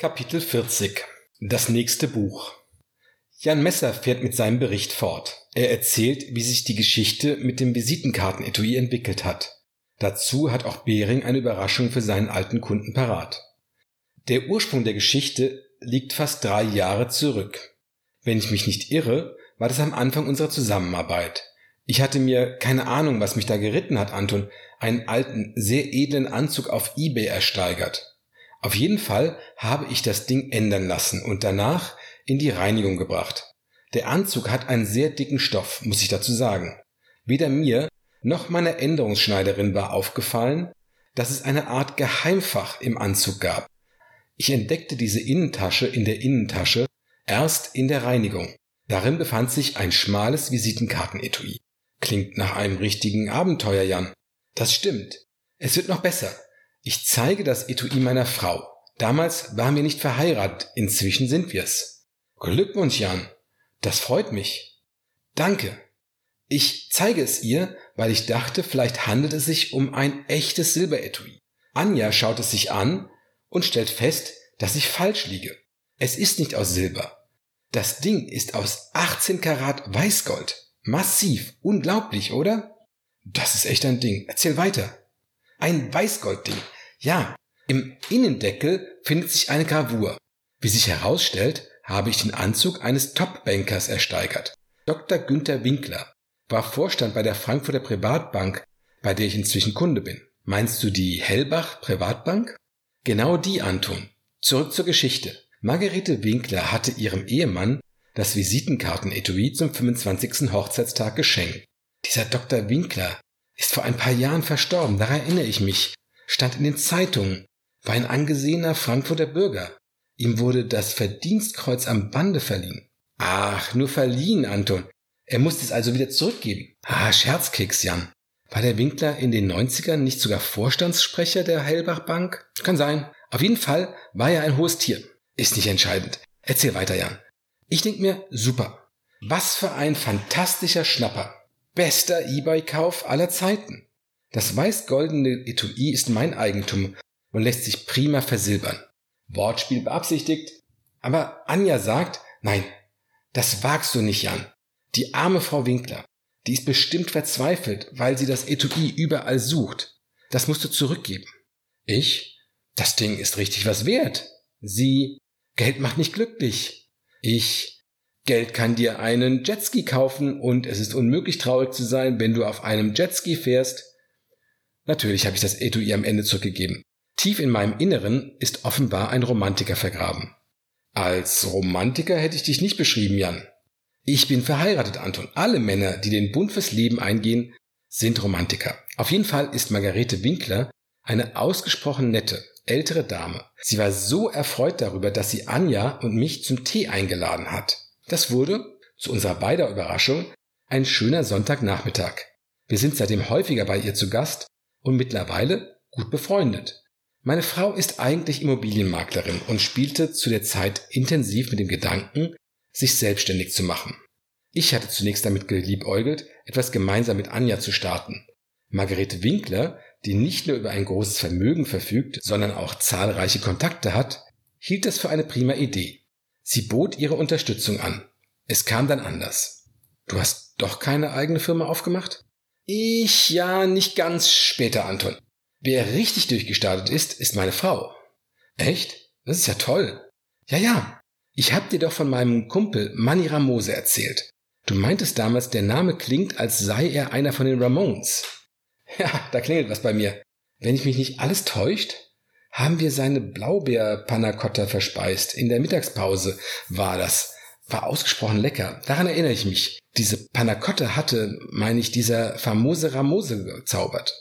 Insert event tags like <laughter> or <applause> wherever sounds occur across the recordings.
Kapitel 40 Das nächste Buch Jan Messer fährt mit seinem Bericht fort. Er erzählt, wie sich die Geschichte mit dem Visitenkartenetui entwickelt hat. Dazu hat auch Behring eine Überraschung für seinen alten Kunden parat. Der Ursprung der Geschichte liegt fast drei Jahre zurück. Wenn ich mich nicht irre, war das am Anfang unserer Zusammenarbeit. Ich hatte mir keine Ahnung, was mich da geritten hat, Anton, einen alten, sehr edlen Anzug auf eBay ersteigert. Auf jeden Fall habe ich das Ding ändern lassen und danach in die Reinigung gebracht. Der Anzug hat einen sehr dicken Stoff, muss ich dazu sagen. Weder mir noch meiner Änderungsschneiderin war aufgefallen, dass es eine Art Geheimfach im Anzug gab. Ich entdeckte diese Innentasche in der Innentasche erst in der Reinigung. Darin befand sich ein schmales Visitenkartenetui. Klingt nach einem richtigen Abenteuer, Jan. Das stimmt. Es wird noch besser. Ich zeige das Etui meiner Frau. Damals waren wir nicht verheiratet, inzwischen sind wir's. Glückwunsch, Jan. Das freut mich. Danke. Ich zeige es ihr, weil ich dachte, vielleicht handelt es sich um ein echtes Silberetui. Anja schaut es sich an und stellt fest, dass ich falsch liege. Es ist nicht aus Silber. Das Ding ist aus 18 Karat Weißgold. Massiv. Unglaublich, oder? Das ist echt ein Ding. Erzähl weiter. Ein Weißgoldding. Ja, im Innendeckel findet sich eine Gravur. Wie sich herausstellt, habe ich den Anzug eines Top-Bankers ersteigert. Dr. Günther Winkler war Vorstand bei der Frankfurter Privatbank, bei der ich inzwischen Kunde bin. Meinst du die Hellbach Privatbank? Genau die, Anton. Zurück zur Geschichte. Margarete Winkler hatte ihrem Ehemann das Visitenkartenetui zum 25. Hochzeitstag geschenkt. Dieser Dr. Winkler ist vor ein paar Jahren verstorben, daran erinnere ich mich, stand in den Zeitungen, war ein angesehener Frankfurter Bürger. Ihm wurde das Verdienstkreuz am Bande verliehen. Ach, nur verliehen, Anton. Er musste es also wieder zurückgeben. Ah, Scherzkeks, Jan. War der Winkler in den 90ern nicht sogar Vorstandssprecher der Heilbach Bank? Kann sein. Auf jeden Fall war er ein hohes Tier. Ist nicht entscheidend. Erzähl weiter, Jan. Ich denk mir, super. Was für ein fantastischer Schnapper. Bester eBay-Kauf aller Zeiten. Das weiß-goldene Etui ist mein Eigentum und lässt sich prima versilbern. Wortspiel beabsichtigt. Aber Anja sagt, nein, das wagst du nicht, Jan. Die arme Frau Winkler, die ist bestimmt verzweifelt, weil sie das Etui überall sucht. Das musst du zurückgeben. Ich? Das Ding ist richtig was wert. Sie? Geld macht nicht glücklich. Ich? Geld kann dir einen Jetski kaufen und es ist unmöglich traurig zu sein, wenn du auf einem Jetski fährst. Natürlich habe ich das Etui am Ende zurückgegeben. Tief in meinem Inneren ist offenbar ein Romantiker vergraben. Als Romantiker hätte ich dich nicht beschrieben, Jan. Ich bin verheiratet, Anton. Alle Männer, die den Bund fürs Leben eingehen, sind Romantiker. Auf jeden Fall ist Margarete Winkler eine ausgesprochen nette, ältere Dame. Sie war so erfreut darüber, dass sie Anja und mich zum Tee eingeladen hat. Das wurde, zu unserer beider Überraschung, ein schöner Sonntagnachmittag. Wir sind seitdem häufiger bei ihr zu Gast und mittlerweile gut befreundet. Meine Frau ist eigentlich Immobilienmaklerin und spielte zu der Zeit intensiv mit dem Gedanken, sich selbstständig zu machen. Ich hatte zunächst damit geliebäugelt, etwas gemeinsam mit Anja zu starten. Margarete Winkler, die nicht nur über ein großes Vermögen verfügt, sondern auch zahlreiche Kontakte hat, hielt das für eine prima Idee. Sie bot ihre Unterstützung an. Es kam dann anders. Du hast doch keine eigene Firma aufgemacht? Ich ja nicht ganz später, Anton. Wer richtig durchgestartet ist, ist meine Frau. Echt? Das ist ja toll. Ja, ja. Ich hab dir doch von meinem Kumpel Manny Ramose erzählt. Du meintest damals, der Name klingt, als sei er einer von den Ramones. Ja, da klingelt was bei mir. Wenn ich mich nicht alles täuscht, haben wir seine Blaubeer-Panacotta verspeist. In der Mittagspause war das. War ausgesprochen lecker. Daran erinnere ich mich. Diese Panacotta hatte, meine ich, dieser famose Ramose gezaubert.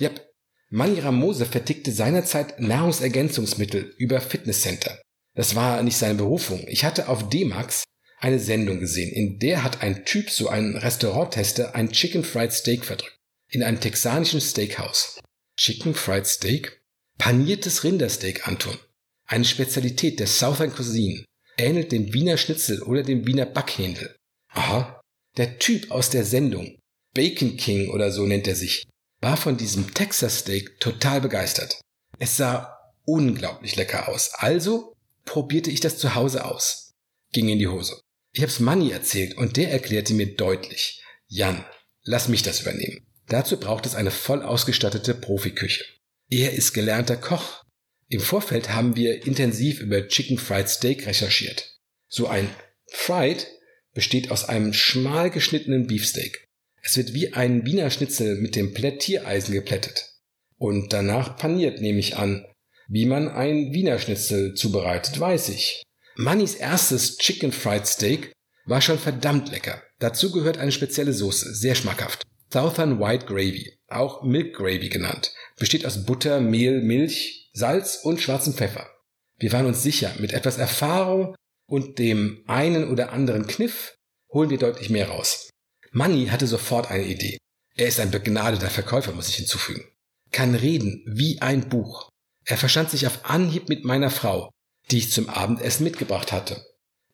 Yep. Manni Ramose vertickte seinerzeit Nahrungsergänzungsmittel über Fitnesscenter. Das war nicht seine Berufung. Ich hatte auf D-Max eine Sendung gesehen, in der hat ein Typ, so ein Restauranttester, ein Chicken Fried Steak verdrückt. In einem texanischen Steakhouse. Chicken Fried Steak? Paniertes Rindersteak, Anton. Eine Spezialität der Southern Cuisine. Ähnelt dem Wiener Schnitzel oder dem Wiener Backhändel. Aha. Der Typ aus der Sendung, Bacon King oder so nennt er sich, war von diesem Texas Steak total begeistert. Es sah unglaublich lecker aus. Also probierte ich das zu Hause aus. Ging in die Hose. Ich hab's Manny erzählt und der erklärte mir deutlich, Jan, lass mich das übernehmen. Dazu braucht es eine voll ausgestattete Profiküche. Er ist gelernter Koch. Im Vorfeld haben wir intensiv über Chicken Fried Steak recherchiert. So ein Fried besteht aus einem schmal geschnittenen Beefsteak. Es wird wie ein Wiener Schnitzel mit dem Plättiereisen geplättet. Und danach paniert, nehme ich an. Wie man ein Wiener Schnitzel zubereitet, weiß ich. Mannys erstes Chicken Fried Steak war schon verdammt lecker. Dazu gehört eine spezielle Soße, sehr schmackhaft. Southern White Gravy, auch Milk Gravy genannt, besteht aus Butter, Mehl, Milch, Salz und schwarzem Pfeffer. Wir waren uns sicher, mit etwas Erfahrung und dem einen oder anderen Kniff holen wir deutlich mehr raus. Manny hatte sofort eine Idee. Er ist ein begnadeter Verkäufer, muss ich hinzufügen. Kann reden wie ein Buch. Er verstand sich auf Anhieb mit meiner Frau, die ich zum Abendessen mitgebracht hatte.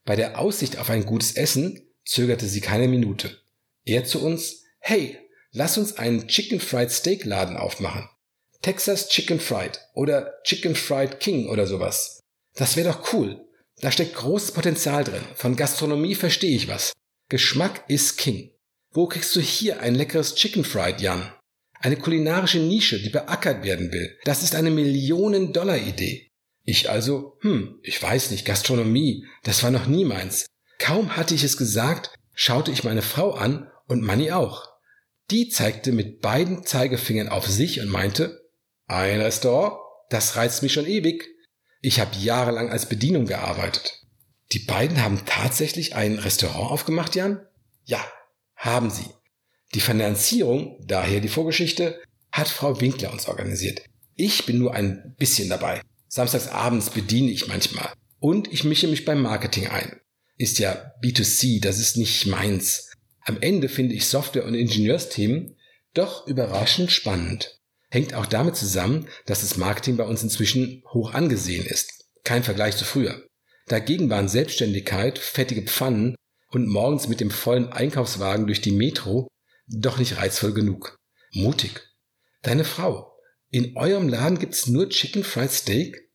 Bei der Aussicht auf ein gutes Essen zögerte sie keine Minute. Er zu uns, hey, lass uns einen Chicken Fried Steak Laden aufmachen. Texas Chicken Fried oder Chicken Fried King oder sowas. Das wäre doch cool. Da steckt großes Potenzial drin. Von Gastronomie verstehe ich was. Geschmack ist King. Wo kriegst du hier ein leckeres Chicken Fried, Jan? Eine kulinarische Nische, die beackert werden will. Das ist eine Millionen-Dollar-Idee. Ich also, hm, ich weiß nicht, Gastronomie, das war noch nie meins. Kaum hatte ich es gesagt, schaute ich meine Frau an und Manny auch. Die zeigte mit beiden Zeigefingern auf sich und meinte, ein Restaurant, das reizt mich schon ewig. Ich habe jahrelang als Bedienung gearbeitet. Die beiden haben tatsächlich ein Restaurant aufgemacht, Jan? Ja, haben sie. Die Finanzierung, daher die Vorgeschichte, hat Frau Winkler uns organisiert. Ich bin nur ein bisschen dabei. Samstags abends bediene ich manchmal. Und ich mische mich beim Marketing ein. Ist ja B2C, das ist nicht meins. Am Ende finde ich Software- und Ingenieursthemen doch überraschend spannend. Hängt auch damit zusammen, dass das Marketing bei uns inzwischen hoch angesehen ist. Kein Vergleich zu früher. Dagegen waren Selbstständigkeit, fettige Pfannen und morgens mit dem vollen Einkaufswagen durch die Metro doch nicht reizvoll genug. Mutig. Deine Frau. In eurem Laden gibt's nur Chicken Fried Steak?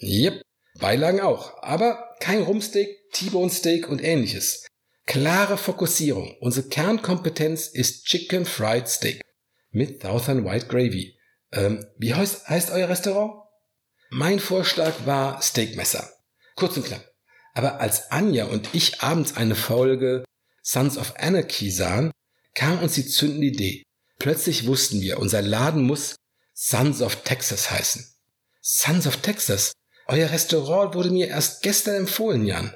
Yep. Beilagen auch. Aber kein Rumsteak, T-Bone Steak und ähnliches. Klare Fokussierung. Unsere Kernkompetenz ist Chicken Fried Steak. Mit Southern White Gravy. Ähm, wie heißt, heißt euer Restaurant? Mein Vorschlag war Steakmesser. Kurz und knapp. Aber als Anja und ich abends eine Folge Sons of Anarchy sahen, kam uns die zündende Idee. Plötzlich wussten wir, unser Laden muss Sons of Texas heißen. Sons of Texas? Euer Restaurant wurde mir erst gestern empfohlen, Jan.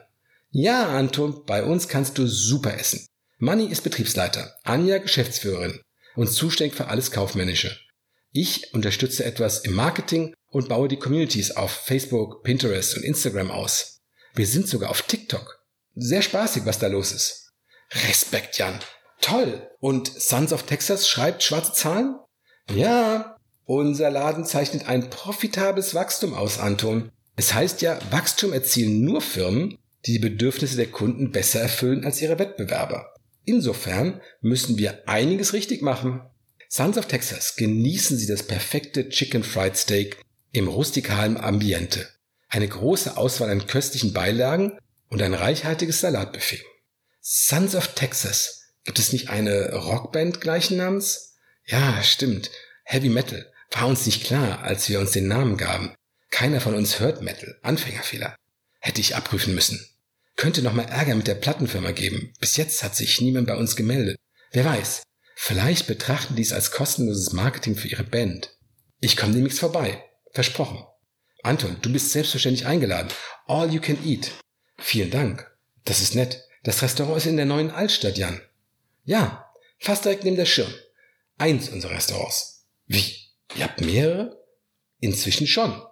Ja, Anton, bei uns kannst du super essen. Manny ist Betriebsleiter, Anja Geschäftsführerin und zuständig für alles Kaufmännische. Ich unterstütze etwas im Marketing und baue die Communities auf Facebook, Pinterest und Instagram aus. Wir sind sogar auf TikTok. Sehr spaßig, was da los ist. Respekt, Jan. Toll. Und Sons of Texas schreibt schwarze Zahlen? Ja. Unser Laden zeichnet ein profitables Wachstum aus, Anton. Es heißt ja, Wachstum erzielen nur Firmen, die die Bedürfnisse der Kunden besser erfüllen als ihre Wettbewerber. Insofern müssen wir einiges richtig machen. Sons of Texas genießen Sie das perfekte Chicken Fried Steak im rustikalen Ambiente. Eine große Auswahl an köstlichen Beilagen und ein reichhaltiges Salatbuffet. Sons of Texas Gibt es nicht eine Rockband gleichen Namens? Ja, stimmt. Heavy Metal. War uns nicht klar, als wir uns den Namen gaben. Keiner von uns hört Metal. Anfängerfehler. Hätte ich abprüfen müssen. Könnte noch mal Ärger mit der Plattenfirma geben. Bis jetzt hat sich niemand bei uns gemeldet. Wer weiß. Vielleicht betrachten die es als kostenloses Marketing für ihre Band. Ich komme demnächst vorbei. Versprochen. Anton, du bist selbstverständlich eingeladen. All you can eat. Vielen Dank. Das ist nett. Das Restaurant ist in der neuen Altstadt, Jan. Ja, fast direkt neben der Schirm. Eins unserer Restaurants. Wie? Ihr habt mehrere? Inzwischen schon.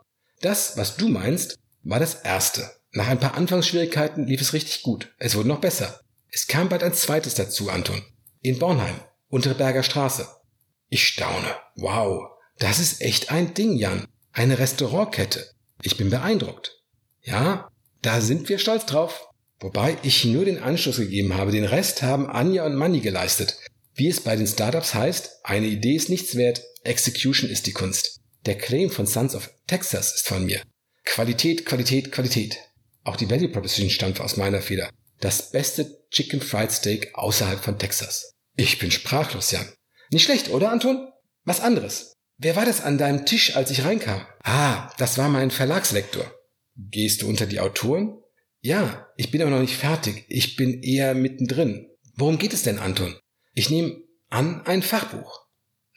Das, was du meinst, war das erste. Nach ein paar Anfangsschwierigkeiten lief es richtig gut. Es wurde noch besser. Es kam bald ein zweites dazu, Anton. In Bornheim, untere Berger Straße. Ich staune. Wow, das ist echt ein Ding, Jan. Eine Restaurantkette. Ich bin beeindruckt. Ja, da sind wir stolz drauf. Wobei ich nur den Anschluss gegeben habe, den Rest haben Anja und Manny geleistet. Wie es bei den Startups heißt, eine Idee ist nichts wert, Execution ist die Kunst. Der Claim von Sons of Texas ist von mir. Qualität, Qualität, Qualität. Auch die Value Proposition stammt aus meiner Feder. Das beste Chicken Fried Steak außerhalb von Texas. Ich bin sprachlos, Jan. Nicht schlecht, oder, Anton? Was anderes. Wer war das an deinem Tisch, als ich reinkam? Ah, das war mein Verlagslektor. Gehst du unter die Autoren? Ja, ich bin aber noch nicht fertig. Ich bin eher mittendrin. Worum geht es denn, Anton? Ich nehme an ein Fachbuch.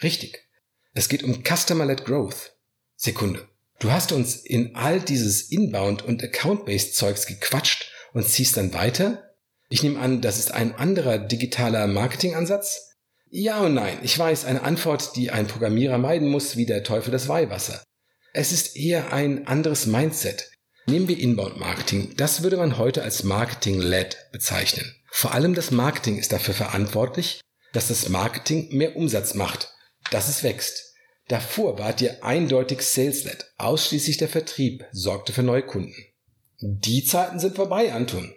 Richtig. Es geht um Customer-led Growth. Sekunde. Du hast uns in all dieses Inbound- und Account-based Zeugs gequatscht und ziehst dann weiter? Ich nehme an, das ist ein anderer digitaler Marketingansatz? Ja und nein. Ich weiß, eine Antwort, die ein Programmierer meiden muss, wie der Teufel das Weihwasser. Es ist eher ein anderes Mindset. Nehmen wir Inbound Marketing. Das würde man heute als Marketing-led bezeichnen. Vor allem das Marketing ist dafür verantwortlich, dass das Marketing mehr Umsatz macht, dass es wächst. Davor wart ihr eindeutig Sales-led. Ausschließlich der Vertrieb sorgte für neue Kunden. Die Zeiten sind vorbei, Anton.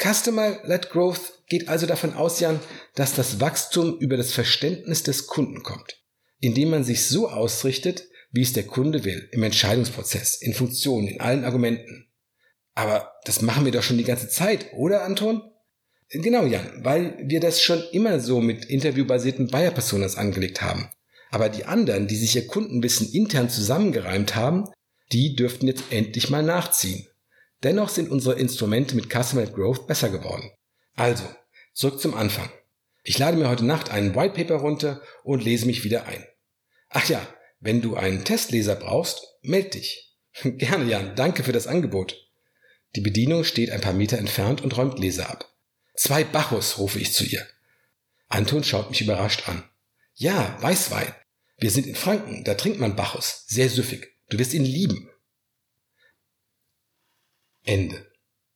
Customer-led Growth geht also davon aus, Jan, dass das Wachstum über das Verständnis des Kunden kommt, indem man sich so ausrichtet, wie es der Kunde will, im Entscheidungsprozess, in Funktionen, in allen Argumenten. Aber das machen wir doch schon die ganze Zeit, oder Anton? Genau, Jan, weil wir das schon immer so mit interviewbasierten Buyer-Personas angelegt haben. Aber die anderen, die sich ihr Kundenwissen intern zusammengereimt haben, die dürften jetzt endlich mal nachziehen. Dennoch sind unsere Instrumente mit Customer Growth besser geworden. Also, zurück zum Anfang. Ich lade mir heute Nacht einen White Paper runter und lese mich wieder ein. Ach ja, wenn du einen Testleser brauchst, meld dich. <laughs> Gerne, Jan, danke für das Angebot. Die Bedienung steht ein paar Meter entfernt und räumt Leser ab. Zwei Bacchus, rufe ich zu ihr. Anton schaut mich überrascht an. Ja, Weißwein. Wir sind in Franken, da trinkt man Bacchus. Sehr süffig. Du wirst ihn lieben. Ende.